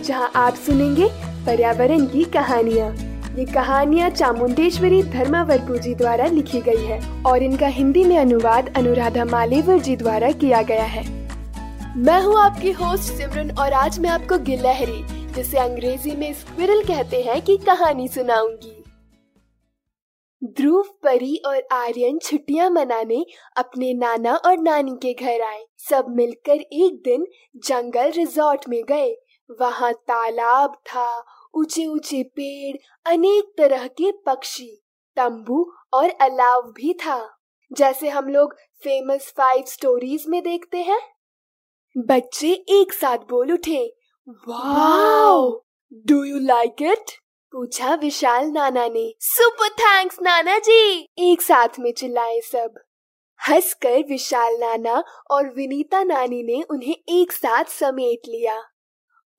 जहाँ आप सुनेंगे पर्यावरण की कहानियाँ। ये कहानियाँ चामुंडेश्वरी धर्मावरपू जी द्वारा लिखी गई है और इनका हिंदी में अनुवाद अनुराधा मालेवर जी द्वारा किया गया है। मैं हूँ आपकी होस्ट सिमरन और आज मैं आपको गिलहरी, जिसे अंग्रेज़ी में स्क्विरल कहते हैं की कहानी सुनाऊँगी। ध्रुव, परी और आर्यन छुट्टियाँ मनाने अपने नाना और नानी के घर आए। सब मिलकर एक दिन जंगल रिजॉर्ट में गए। वहाँ तालाब था ऊँचे ऊँचे पेड़, अनेक तरह के पक्षी, तंबू और अलाव भी था। जैसे हम लोग फ़ेमस फाइव स्टोरीज में देखते हैं। बच्चे एक साथ बोल उठे, wow! Do you like it पूछा विशाल नाना ने। सुपर थैंक्स नाना जी! एक साथ में चिल्लाए सब। हंसकर विशाल नाना और विनीता नानी ने उन्हें एक साथ समेट लिया।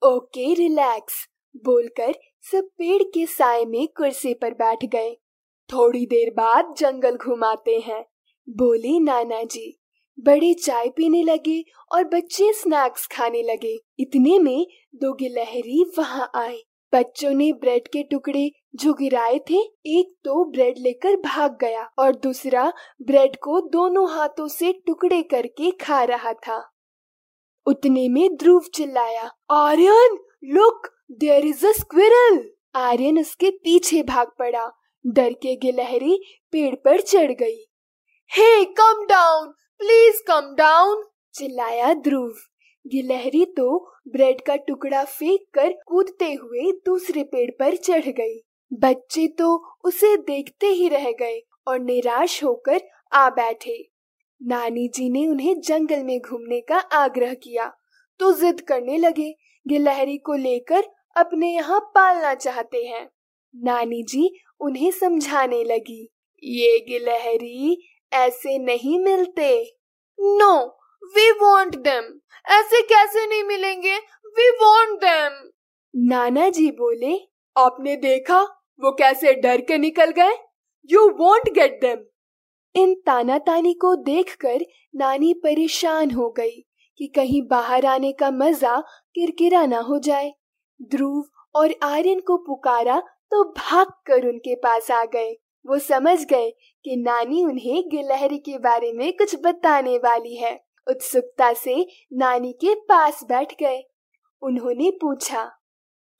ओके, रिलैक्स, बोलकर सब पेड़ के साय में कुर्सी पर बैठ गए। थोड़ी देर बाद जंगल घुमाते हैं। बोले नाना जी बड़े चाय पीने लगे और बच्चे स्नैक्स खाने लगे। इतने में दो गिलहरी वहाँ आए। बच्चों ने ब्रेड के टुकड़े जो गिराए थे, एक तो ब्रेड लेकर भाग गया और दूसरा ब्रेड को दोनों हाथों से टुकड़े करके खा रहा था। उतने में ध्रुव चिल्लाया, Aryan, look there is a squirrel Aryan उसके पीछे भाग पड़ा। डर के गिलहरी पेड़ पर चढ़ गई। Hey come down please come down चिल्लाया ध्रुव। गिलहरी तो ब्रेड का टुकड़ा फेंक कर कूदते हुए दूसरे पेड़ पर चढ़ गई। बच्चे तो उसे देखते ही रह गए और निराश होकर आ बैठे। नानी जी ने उन्हें जंगल में घूमने का आग्रह किया तो जिद करने लगे गिलहरी को लेकर अपने यहाँ पालना चाहते हैं। नानी जी उन्हें समझाने लगी, ये गिलहरी ऐसे नहीं मिलते। नो वी वॉन्ट देम ऐसे कैसे नहीं मिलेंगे? वी वॉन्ट देम नाना जी बोले, आपने देखा? वो कैसे डर के निकल गए? You won't get them in ताना तानी को देखकर नानी परेशान हो गई कि कहीं बाहर आने का मज़ा किरकिरा ना हो जाए। ध्रुव और आर्यन को पुकारा तो भाग कर उनके पास आ गए। वो समझ गए कि नानी उन्हें गिलहरी के बारे में कुछ बताने वाली है। उत्सुकता से नानी के पास बैठ गए। उन्होंने पूछा,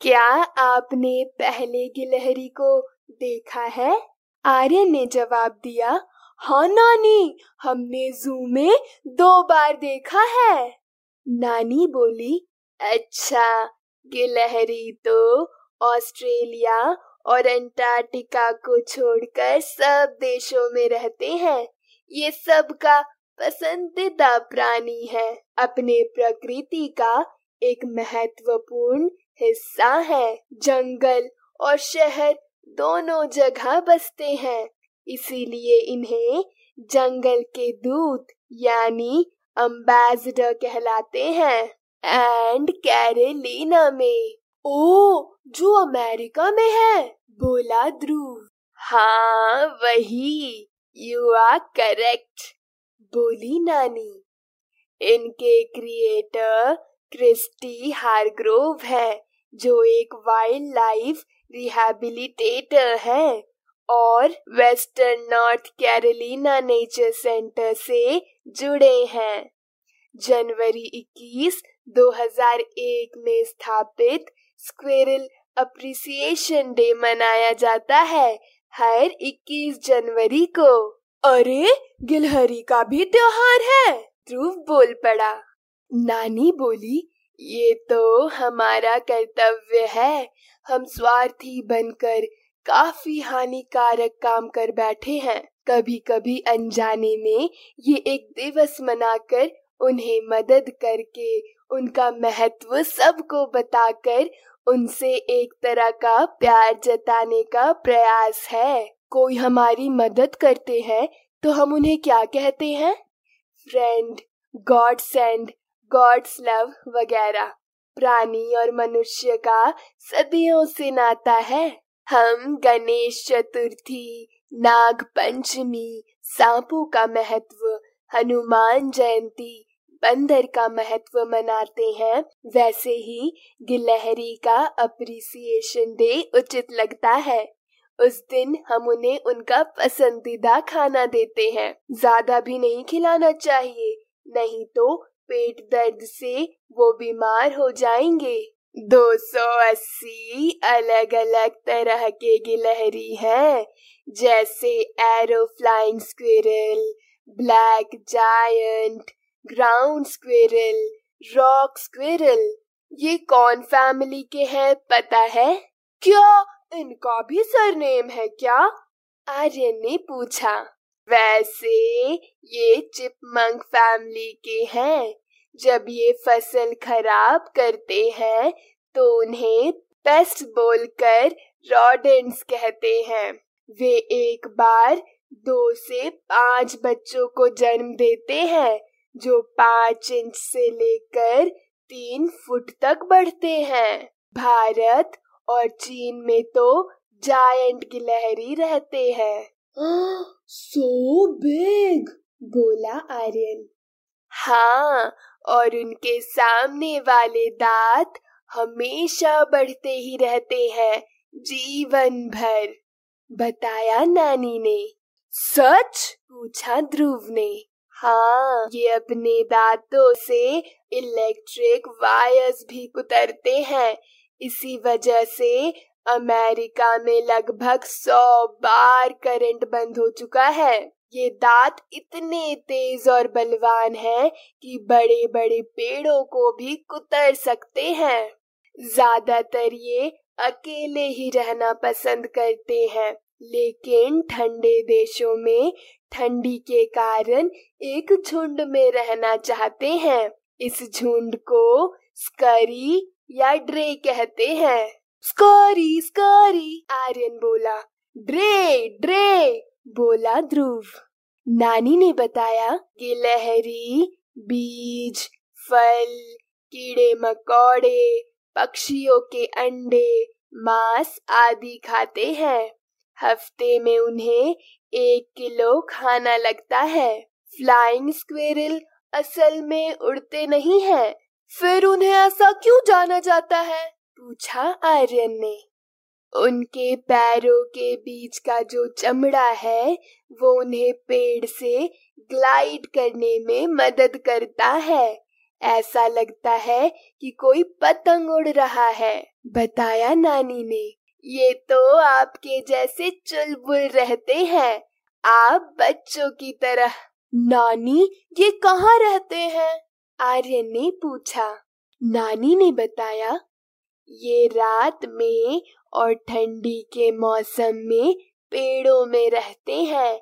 क्या आपने पहले गिलहरी को देखा है? आर्यन ने जवाब दिया हाँ नानी, हमने जू में दो बार देखा है। नानी बोली अच्छा गिलहरी तो ऑस्ट्रेलिया और अंटार्कटिका को छोड़कर सब देशों में रहते हैं। ये सब का पसंदीदा प्राणी है। अपने प्रकृति का एक महत्वपूर्ण हिस्सा है। जंगल और शहर दोनों जगह बसते हैं। इसीलिए इन्हें जंगल के दूत यानी अम्बेसडर कहलाते हैं। एंड कैरेलिना में। ओ, जो अमेरिका में है, बोला ध्रुव। हाँ वही। यू आर करेक्ट बोली नानी। इनके क्रिएटर क्रिस्टी हारग्रोव है, जो एक वाइल्ड लाइफ रिहेबिलिटेटर है। और Western North Carolina Nature Center से जुड़े हैं। जनवरी 21, 2001 में स्थापित स्क्वेरल अप्रिसिएशन डे मनाया जाता है हर 21 जनवरी को। अरे गिलहरी का भी त्योहार है ध्रुव बोल पड़ा। नानी बोली ये तो हमारा कर्तव्य है हम स्वार्थी बनकर काफ़ी हानिकारक काम कर बैठे हैं। कभी कभी अनजाने में ये एक दिवस मनाकर उन्हें मदद करके, उनका महत्व सबको बताकर उनसे एक तरह का प्यार जताने का प्रयास है। कोई हमारी मदद करते हैं तो हम उन्हें क्या कहते हैं? Friend God send God's love वगैरह। प्राणी और मनुष्य का सदियों से नाता है। हम गणेश चतुर्थी नाग पंचमी सांपों का महत्व, हनुमान जयंती, बंदर का महत्व मनाते हैं। वैसे ही गिलहरी का अप्रिसिएशन डे उचित लगता है। उस दिन हम उन्हें उनका पसंदीदा खाना देते हैं। ज़्यादा भी नहीं खिलाना चाहिए, नहीं तो पेट दर्द से वो बीमार हो जाएँगे। 280 अलग अलग तरह के गिलहरी हैं, जैसे arrow flying squirrel, black giant, ground squirrel, rock squirrel. ये कौन फैमिली के हैं, पता है? क्या? इनका भी सरनेम है क्या? आर्यन ने पूछा। वैसे ये चिपमंक फैमिली के हैं। जब ये फ़सल खराब करते हैं तो उन्हें पेस्ट बोलकर रॉडेंट्स कहते हैं। वे एक बार दो से पाँच बच्चों को जन्म देते हैं जो पाँच इंच से लेकर तीन फुट तक बढ़ते हैं। भारत और चीन में तो जायंट गिलहरी रहते हैं। सो बिग बोला आर्यन। हाँ और उनके सामने वाले दांत हमेशा बढ़ते ही रहते हैं, जीवन भर। बताया नानी ने। सच? पूछा ध्रुव ने। हाँ ये अपने दांतों से इलेक्ट्रिक वायर्स भी कुतरते हैं। इसी वजह से अमेरिका में लगभग सौ बार करंट बंद हो चुका है। ये दांत इतने तेज और बलवान हैं कि बड़े बड़े पेड़ों को भी कुतर सकते हैं। ज़्यादातर ये अकेले ही रहना पसंद करते हैं, लेकिन ठंडे देशों में ठंडी के कारण एक झुंड में रहना चाहते हैं। इस झुंड को स्करी या ड्रे कहते हैं। स्करी स्करी, आर्यन बोला। ड्रे ड्रे! बोला ध्रुव। नानी ने बताया कि लहरी, बीज, फल, कीड़े, मकोड़े, पक्षियों के अंडे, मांस आदि खाते हैं। हफ़्ते में उन्हें एक किलो खाना लगता है। फ्लाइंग स्क्वेरल असल में उड़ते नहीं है। फिर उन्हें ऐसा क्यों जाना जाता है? पूछा आर्यन ने। उनके पैरों के बीच का जो चमड़ा है, वो उन्हें पेड़ से ग्लाइड करने में मदद करता है। ऐसा लगता है कि कोई पतंग उड़ रहा है। बताया नानी ने। ये तो आपके जैसे चुलबुल रहते हैं। आप बच्चों की तरह। नानी, ये कहाँ रहते हैं? आर्यन ने पूछा। नानी ने बताया, ये रात में और ठंडी के मौसम में पेड़ों में रहते हैं।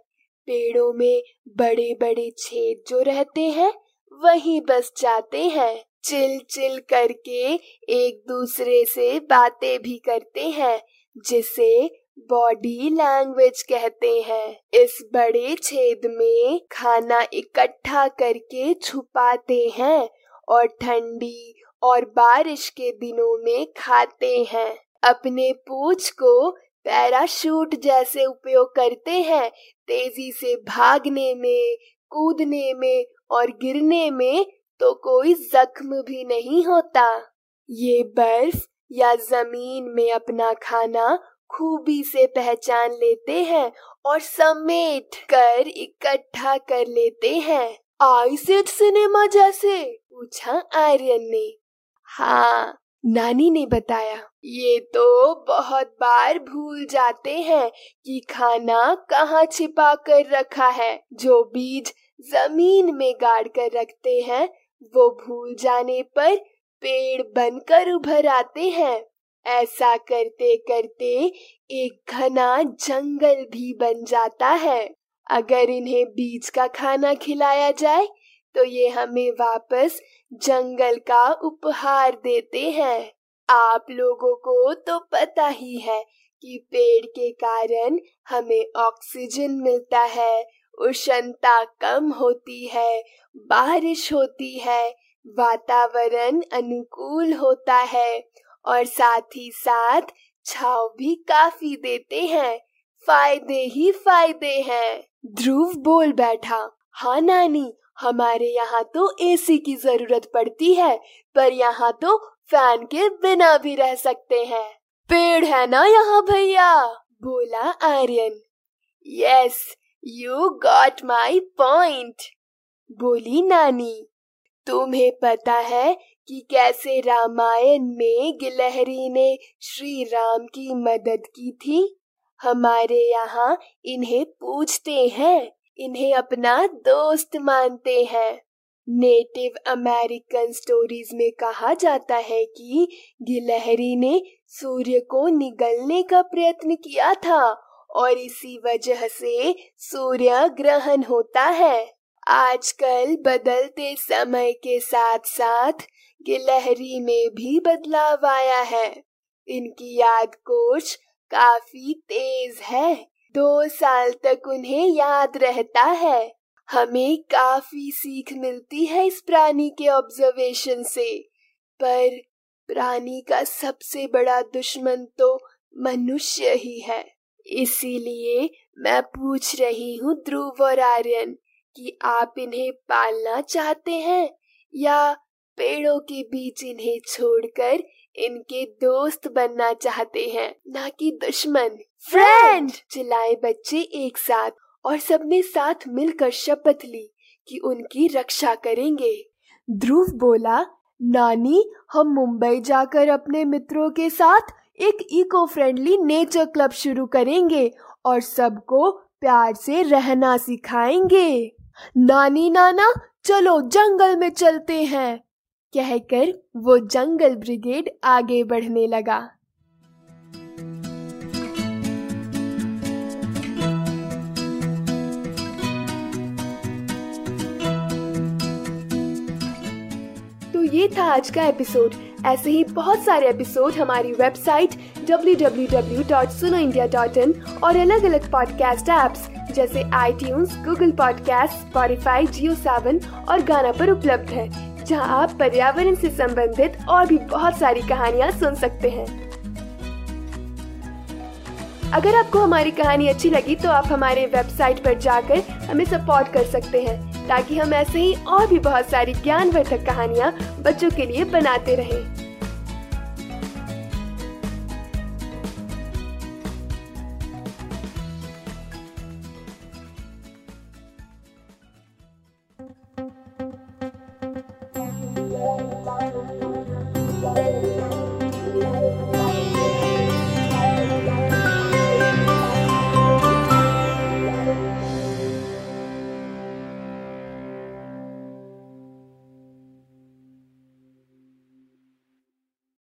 पेड़ों में बड़े बड़े छेद जो रहते हैं, वहीं बस जाते हैं। चिल चिल करके एक दूसरे से बातें भी करते हैं, जिसे बॉडी लैंग्वेज कहते हैं। इस बड़े छेद में खाना इकट्ठा करके छुपाते हैं और ठंडी और बारिश के दिनों में खाते हैं। अपने पूछ को पैराशूट जैसे उपयोग करते हैं, तेज़ी से भागने में, कूदने में और गिरने में तो कोई जख्म भी नहीं होता। ये बर्फ़ या ज़मीन में अपना खाना खूबी से पहचान लेते हैं और समेट कर इकट्ठा कर लेते हैं। आइसेट सिनेमा जैसे, पूछा आर्यन ने। हाँ नानी ने बताया, ये तो बहुत बार भूल जाते हैं कि खाना कहाँ छिपा कर रखा है। जो बीज ज़मीन में गाड़ कर रखते हैं, वो भूल जाने पर पेड़ बनकर उभर आते हैं। ऐसा करते करते एक घना जंगल भी बन जाता है। अगर इन्हें बीज का खाना खिलाया जाए तो ये हमें वापस जंगल का उपहार देते हैं। आप लोगों को तो पता ही है कि पेड़ के कारण हमें ऑक्सीजन मिलता है, उष्णता कम होती है, बारिश होती है, वातावरण अनुकूल होता है और साथ ही साथ छाव भी काफ़ी देते हैं, फ़ायदे ही फ़ायदे हैं। ध्रुव बोल बैठा हाँ नानी हमारे यहाँ तो एसी की ज़रूरत पड़ती है, पर यहाँ तो फ़ैन के बिना भी रह सकते हैं। पेड़ है ना यहाँ भैया? बोला Aryan. Yes you got my point बोली नानी। तुम्हें पता है कि कैसे रामायण में गिलहरी ने श्री राम की मदद की थी? हमारे यहाँ इन्हें पूछते हैं। इन्हें अपना दोस्त मानते हैं। नेटिव अमेरिकन स्टोरीज में कहा जाता है कि गिलहरी ने सूर्य को निगलने का प्रयत्न किया था और इसी वजह से सूर्य ग्रहण होता है। आजकल बदलते समय के साथ साथ गिलहरी में भी बदलाव आया है। इनकी याद कोश काफ़ी तेज है। दो साल तक उन्हें याद रहता है। हमें काफ़ी सीख मिलती है इस प्राणी के ऑब्जर्वेशन से। पर प्राणी का सबसे बड़ा दुश्मन तो मनुष्य ही है। इसीलिए मैं पूछ रही हूँ ध्रुव और आर्यन कि आप इन्हें पालना चाहते हैं या पेड़ों के बीच इन्हें छोड़कर इनके दोस्त बनना चाहते हैं ना कि दुश्मन। फ्रेंड चिल्लाए बच्चे एक साथ और सबने साथ मिलकर शपथ ली कि उनकी रक्षा करेंगे। ध्रुव बोला नानी हम मुंबई जाकर अपने मित्रों के साथ एक इको फ्रेंडली नेचर क्लब शुरू करेंगे और सबको प्यार से रहना सिखाएँगे। नानी नाना चलो जंगल में चलते हैं। कहकर वो जंगल ब्रिगेड आगे बढ़ने लगा। तो ये था आज का एपिसोड ऐसे ही बहुत सारे एपिसोड हमारी वेबसाइट www.sunoindia.in और अलग अलग पॉडकास्ट ऐप्स जैसे आई Google podcast Spotify Jio Saavn और गाना पर उपलब्ध है। जहाँ आप पर्यावरण से संबंधित और भी बहुत सारी कहानियाँ सुन सकते हैं। अगर आपको हमारी कहानी अच्छी लगी तो आप हमारे वेबसाइट पर जाकर हमें सपोर्ट कर सकते हैं, ताकि हम ऐसे ही और भी बहुत सारी ज्ञानवर्धक कहानियाँ बच्चों के लिए बनाते रहें।